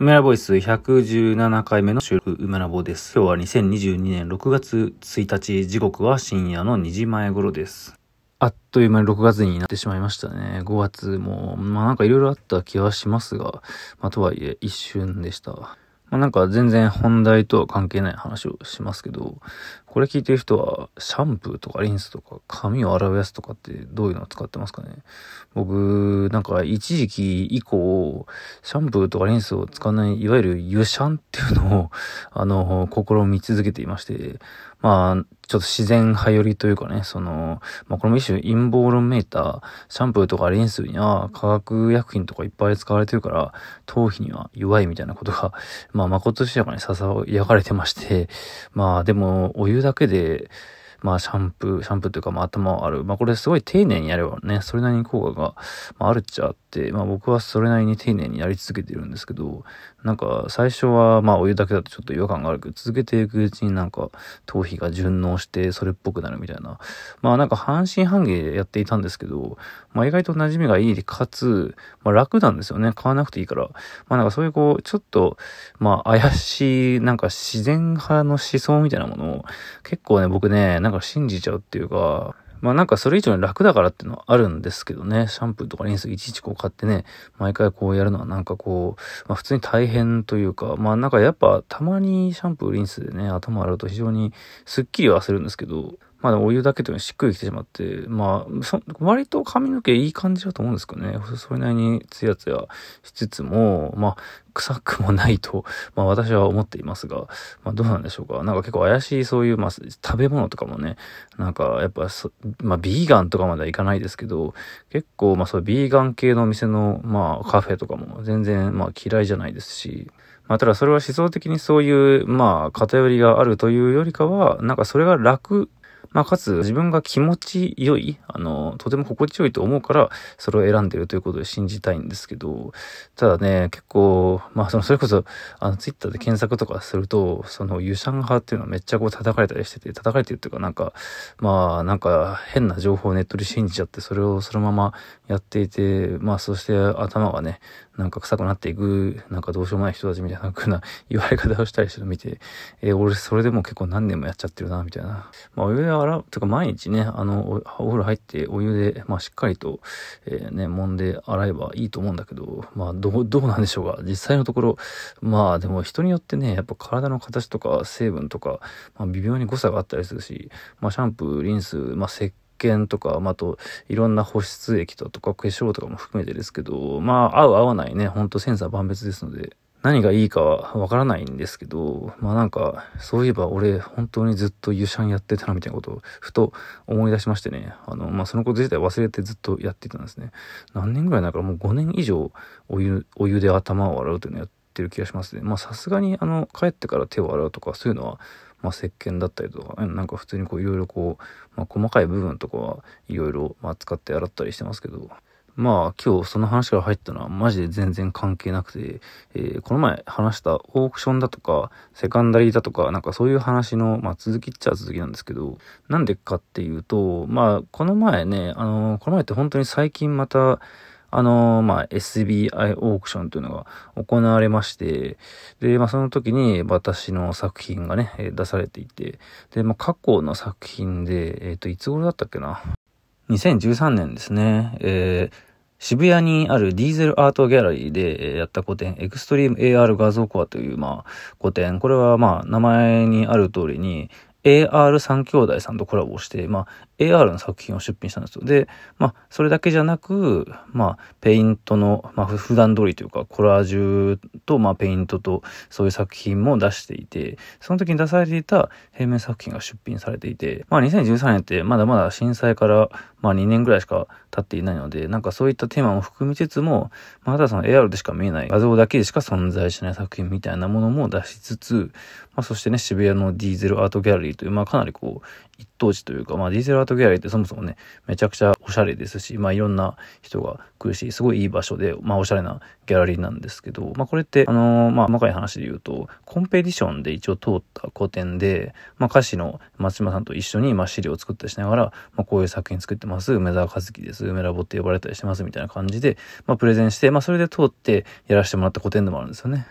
梅ラボイス117回目の収録、梅ラボです。今日は2022年6月1日、時刻は深夜の2時前頃です。あっという間に6月になってしまいましたね。5月も、まあなんか色々あった気はしますが、まあとはいえ一瞬でした。まあなんか全然本題とは関係ない話をしますけど、これ聞いてる人は、シャンプーとかリンスとか、髪を洗うやつとかってどういうのを使ってますかね僕、なんか一時期以降、シャンプーとかリンスを使わない、いわゆる湯シャンっていうのを、あの、試み続けていまして、まあ、ちょっと自然派寄りというかね、その、まあこれも一種陰謀論メーター、シャンプーとかリンスには化学薬品とかいっぱい使われてるから、頭皮には弱いみたいなことが、まあ誠しやかに囁かれてまして、まあでも、お湯だだけで、まあ、シャンプー、シャンプーというか、まあ、頭をある。まあ、これすごい丁寧にやればね、それなりに効果が、まあ、あるっちゃあって、まあ、僕はそれなりに丁寧にやり続けてるんですけど、なんか、最初は、まあ、お湯だけだとちょっと違和感があるけど、続けていくうちになんか、頭皮が順応して、それっぽくなるみたいな。まあ、なんか、半信半疑でやっていたんですけど、まあ、意外と馴染みがいいで、かつ、まあ、楽なんですよね。買わなくていいから。まあ、なんか、そういうこう、ちょっと、まあ、怪しい、なんか、自然派の思想みたいなものを、結構ね、僕ね、なんか信じちゃうっていうか、まあなんかそれ以上に楽だからっていうのはあるんですけどね、シャンプーとかリンスいちいちこう買ってね、毎回こうやるのはなんかこう、まあ普通に大変というか、まあなんかやっぱたまにシャンプー、リンスでね、頭洗うと非常にスッキリはするんですけど、まあでもお湯だけというのはしっくりきてしまって、まあ、割と髪の毛いい感じだと思うんですけどね。それなりにツヤツヤしつつも、まあ、臭くもないと、まあ私は思っていますが、まあどうなんでしょうか。なんか結構怪しいそういう、まあ食べ物とかもね、なんかやっぱまあビーガンとかまではいかないですけど、結構まあそうビーガン系のお店の、まあカフェとかも全然まあ嫌いじゃないですし、まあ、ただそれは思想的にそういう、まあ、偏りがあるというよりかは、なんかそれが楽まあ、かつ自分が気持ち良い、あの、とても心地よいと思うから、それを選んでるということで信じたいんですけど、ただね、結構、まあ、その、それこそ、あの、ツイッターで検索とかすると、その、ユシャン派っていうのはめっちゃこう叩かれたりしてて、叩かれてるっていうか、なんか、まあ、なんか、変な情報をネットで信じちゃって、それをそのままやっていて、まあ、そして頭がね、なんか臭くなっていく、なんかどうしようもない人たちみたいな風な 言われ方をしたりして見て、えー、俺それでも結構何年もやっちゃってるな、みたいな。まあ湯洗う、とか毎日ね、あの、お風呂入ってお湯で、まあしっかりと、えー、ね、揉んで洗えばいいと思うんだけど、まあどう、どうなんでしょうか。実際のところ、まあでも人によってね、やっぱ体の形とか成分とか、まあ微妙に誤差があったりするし、まあシャンプー、リンス、まあ石鹸とか、まあ、あと、いろんな保湿液とか化粧とかも含めてですけど、まあ、合う合わないね、ほんとセンサー万別ですので、何がいいかはわからないんですけど、まあなんか、そういえば俺、本当にずっとユシャンやってたなみたいなことを、ふと思い出しましてね。あの、まあそのこと自体忘れてずっとやってたんですね。何年ぐらいだからもう5年以上、お湯、お湯で頭を洗うというのをやってる気がしますね。まあさすがに、あの、帰ってから手を洗うとか、そういうのは、まあ、石鹸だったりとか、なんか普通にこういろいろこう、まあ、細かい部分とかはいろいろ、まあ、使って洗ったりしてますけど、まあ今日その話から入ったのはマジで全然関係なくて、えー、この前話したオークションだとか、セカンダリーだとか、なんかそういう話の、まあ続きっちゃ続きなんですけど、なんでかっていうと、まあこの前ね、あのー、この前って本当に最近また、あのー、まあ、SBI オークションというのが行われまして、で、まあ、その時に私の作品がね、出されていて、で、まあ、過去の作品で、えっ、ー、と、いつ頃だったっけな？2013年ですね。えー、渋谷にあるディーゼルアートギャラリーでやった個展、エクストリーム AR 画像コアという、まあ、個展。これは、まあ、名前にある通りに、AR3 兄弟さんとコラボして、まあ、AR の作品を出品したんですよ。で、まあ、それだけじゃなく、まあ、ペイントの、まあ、普段通りというか、コラージュと、まあ、ペイントと、そういう作品も出していて、その時に出されていた平面作品が出品されていて、まあ、2013年ってまだまだ震災から、まあ、2年ぐらいしか経っていないので、なんかそういったテーマも含みつつも、まあ、ただその AR でしか見えない画像だけでしか存在しない作品みたいなものも出しつつ、まあ、そしてね、渋谷のディーゼルアートギャラリーという、まあ、かなりこう、一等地というか、まあ、ディーゼルアートギャラリーってそもそもね、めちゃくちゃおしゃれですし、まあ、いろんな人が来るし、すごいいい場所で、まあ、おしゃれなギャラリーなんですけど、まあ、これって、あのー、まあ、細かい話で言うと、コンペティションで一応通った個展で、まあ、歌詞の松島さんと一緒に、まあ、資料を作ったりしながら、まあ、こういう作品作ってます、梅沢和樹です、梅ラボって呼ばれたりしてます、みたいな感じで、まあ、プレゼンして、まあ、それで通ってやらせてもらった個展でもあるんですよね。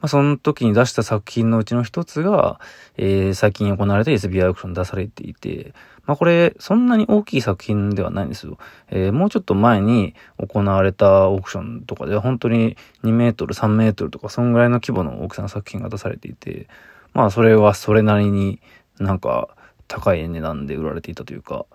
まあ、その時に出した作品のうちの一つが、えー、最近行われた SBI オークション出されていて、まあ、これ、そんなに大きい作品ではないんですよ。えー、もうちょっと前に行われたオークションとかでは本当に2メートル、3メートルとか、そんぐらいの規模の大きさの作品が出されていて、まあ、それはそれなりになんか高い値段で売られていたというか、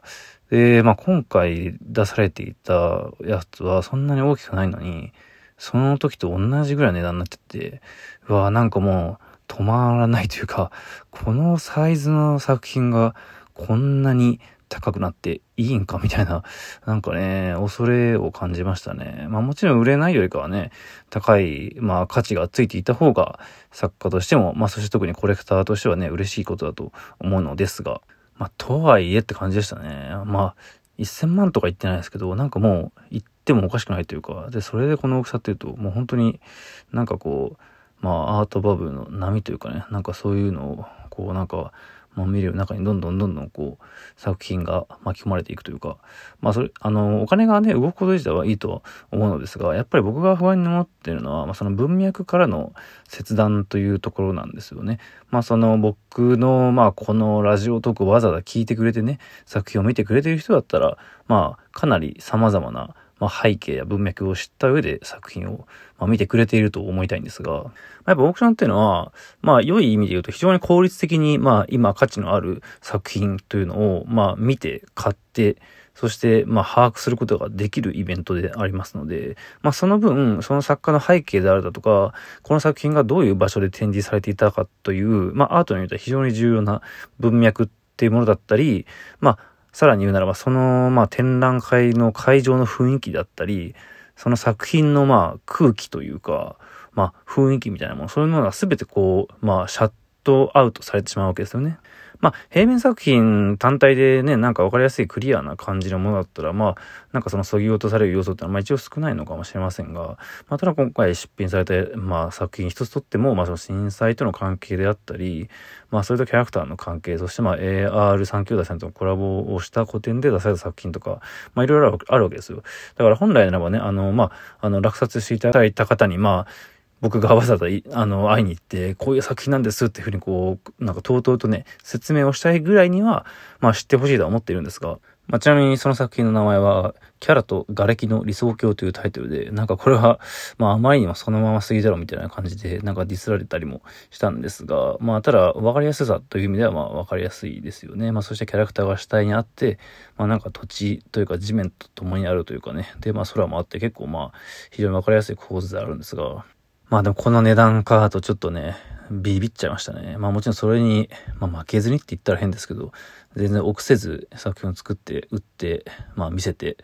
で、まあ、今回出されていたやつはそんなに大きくないのに、その時と同じぐらい値段になってて、うわなんかもう止まらないというか、このサイズの作品がこんなに高くなっていいんかみたいな、なんかね、恐れを感じましたね。まあもちろん売れないよりかはね、高い、まあ価値がついていた方が作家としても、まあそして特にコレクターとしてはね、嬉しいことだと思うのですが、まあとはいえって感じでしたね。まあ1000万とか言ってないですけど、なんかもう言ってもおかしくないというか、で、それでこの大きさっていうと、もう本当になんかこう、まあアートバブルの波というかね、なんかそういうのを、こうなんか、まあ、見る中にどんどんどんどんこう作品が巻き込まれていくというか、まあそれ、あの、お金がね、動くこと自体はいいとは思うのですが、やっぱり僕が不安に思っているのは、まあその文脈からの切断というところなんですよね。まあその僕の、まあこのラジオトークわざわざ聞いてくれてね、作品を見てくれてる人だったら、まあかなり様々なまあ、背景や文脈を知った上で作品を、ま、見てくれていると思いたいんですが、まあ、やっぱオークションっていうのは、まあ、良い意味で言うと非常に効率的に、まあ、今価値のある作品というのを、まあ、見て、買って、そして、まあ、把握することができるイベントでありますので、まあ、その分、その作家の背景であるだとか、この作品がどういう場所で展示されていたかという、まあ、アートにおいては非常に重要な文脈っていうものだったり、まあ、さらに言うならば、その、まあ、展覧会の会場の雰囲気だったり、その作品の、まあ、空気というか、まあ、雰囲気みたいなもの、そういうものが全てこう、まあ、シャットアウトされてしまうわけですよね。まあ、平面作品単体でね、なんかわかりやすいクリアな感じのものだったら、まあ、なんかその削ぎ落とされる要素ってのは、まあ一応少ないのかもしれませんが、まあ、ただ今回出品された、まあ作品一つとっても、まあその震災との関係であったり、まあそれとキャラクターの関係、そしてまあ AR3 兄弟さんとのコラボをした古典で出された作品とか、まあいろいろあるわけですよ。だから本来ならばね、あの、まあ、あの、落札していただいた方に、まあ、僕がわざわざあの会いに行ってこういう作品なんですっていうふうにこうなんかとうとうとね説明をしたいぐらいにはまあ知ってほしいとは思っているんですが、まあ、ちなみにその作品の名前はキャラと瓦礫の理想郷というタイトルでなんかこれはまああまりにもそのまますぎだろみたいな感じでなんかディスられたりもしたんですがまあただ分かりやすさという意味ではまあ分かりやすいですよね。まあそしてキャラクターが主体にあってまあなんか土地というか地面と共にあるというかね。でまあ空もあって結構まあ非常に分かりやすい構図であるんですがまあでもこの値段かとちょっとね、ビビっちゃいましたね。まあもちろんそれに、まあ負けずにって言ったら変ですけど、全然臆せず作品を作って、売って、まあ見せて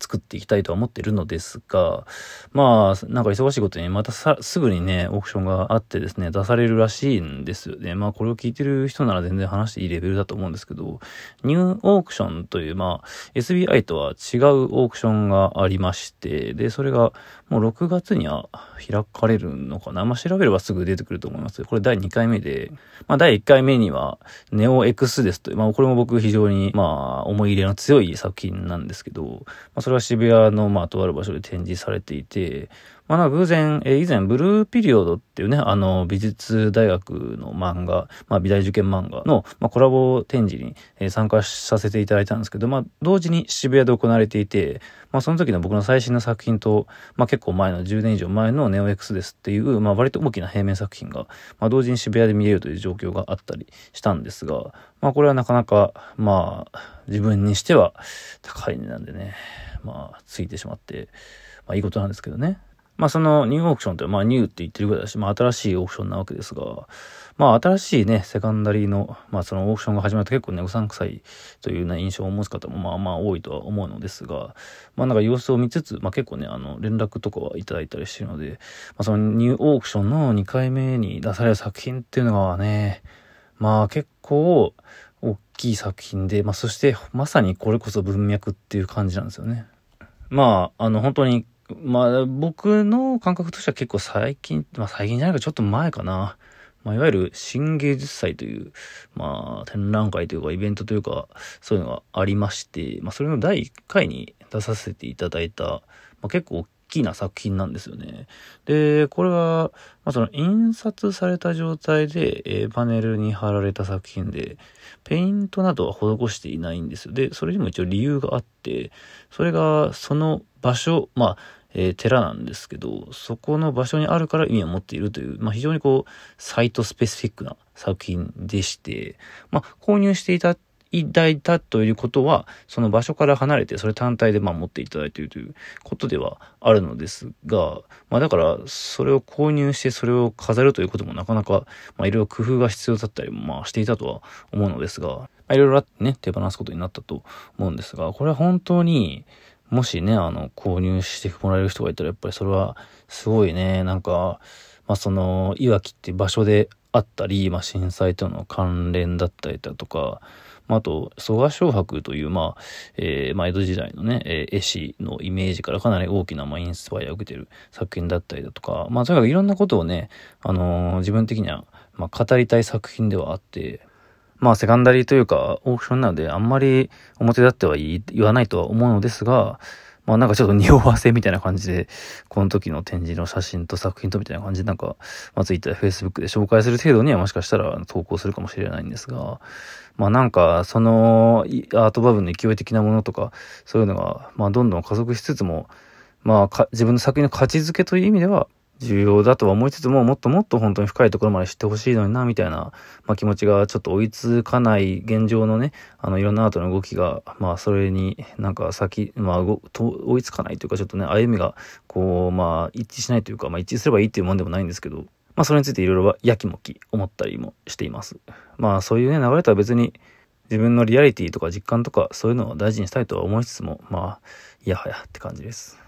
作っていきたいとは思ってるのですが、まあ、なんか忙しいことにまたさ、すぐにね、オークションがあってですね、出されるらしいんですよね。まあ、これを聞いてる人なら全然話していいレベルだと思うんですけど、ニューオークションという、まあ、SBI とは違うオークションがありまして、で、それがもう6月には開かれるのかな。まあ、調べればすぐ出てくると思います。これ第2回目で、まあ、第1回目には、ネオ X ですという、まあ、これも僕非常に、まあ、思い入れの強い作品なんですけど、まあ、それは渋谷の、まあ、とある場所で展示されていて、まあ、なんか偶然、えー、以前、ブルーピリオドっていうね、あの、美術大学の漫画、まあ、美大受験漫画の、まあ、コラボ展示に、えー、参加させていただいたんですけど、まあ、同時に渋谷で行われていて、まあ、その時の僕の最新の作品と、まあ、結構前の10年以上前のネオ X ですっていう、まあ、割と大きな平面作品が、まあ、同時に渋谷で見れるという状況があったりしたんですが、まあ、これはなかなか、まあ、自分にしては高い値段でね、まあ、ついてしまって、まあ、いいことなんですけどね。まあそのニューオークションって、まあニューって言ってるぐらいだし、まあ新しいオークションなわけですが、まあ新しいね、セカンダリーの、まあそのオークションが始まると結構ね、うさんくさいというね、印象を持つ方もまあまあ多いとは思うのですが、まあなんか様子を見つつ、まあ結構ね、あの、連絡とかはいただいたりしてるので、まあそのニューオークションの2回目に出される作品っていうのがね、まあ結構大きい作品で、まあそしてまさにこれこそ文脈っていう感じなんですよね。まあ、あの本当にまあ、僕の感覚としては結構最近、まあ最近じゃないかちょっと前かな。まあ、いわゆる新芸術祭という、まあ、展覧会というかイベントというか、そういうのがありまして、まあ、それの第1回に出させていただいた、まあ、結構大きな作品なんですよね。で、これは、まあ、その印刷された状態で、えー、パネルに貼られた作品で、ペイントなどは施していないんですよ。で、それにも一応理由があって、それがその場所、まあ、えー、寺なんですけど、そこの場所にあるから意味を持っているという、まあ、非常にこう、サイトスペシフィックな作品でして、まあ、購入していたいただいたということは、その場所から離れて、それ単体でまあ持っていただいているということではあるのですが、まあだから、それを購入してそれを飾るということもなかなか、まあいろいろ工夫が必要だったりまあしていたとは思うのですが、まあいろいろあってね、手放すことになったと思うんですが、これは本当に、もしね、あの、購入してもらえる人がいたら、やっぱりそれは、すごいね、なんか、まあその、いわきって場所であったり、まあ震災との関連だったりだとか、まあ、あと、蘇我昌白という、まあ、えー、まあ、江戸時代のね、えー、絵師のイメージからかなり大きな、まあ、インスパイアを受けてる作品だったりだとか、まあ、とにかくいろんなことをね、あのー、自分的には、まあ、語りたい作品ではあって、まあ、セカンダリーというか、オークションなので、あんまり表立っては言わないとは思うのですが、まあなんかちょっと匂わせみたいな感じで、この時の展示の写真と作品とみたいな感じでなんか、まあ Twitter Facebook で紹介する程度にはもしかしたら投稿するかもしれないんですが、まあなんか、その、アートバブルの勢い的なものとか、そういうのが、まあどんどん加速しつつも、まあ自分の作品の価値づけという意味では、重要だとは思いつつも、もっともっと本当に深いところまで知ってほしいのにな、みたいな、まあ、気持ちがちょっと追いつかない現状のね、あの、いろんなアートの動きが、まあ、それになんか先、まあ、追いつかないというか、ちょっとね、歩みが、こう、まあ、一致しないというか、まあ、一致すればいいっていうもんでもないんですけど、まあ、それについていろいろはやきもき思ったりもしています。まあ、そういうね、流れとは別に、自分のリアリティとか実感とか、そういうのを大事にしたいとは思いつつも、まあ、いやはやって感じです。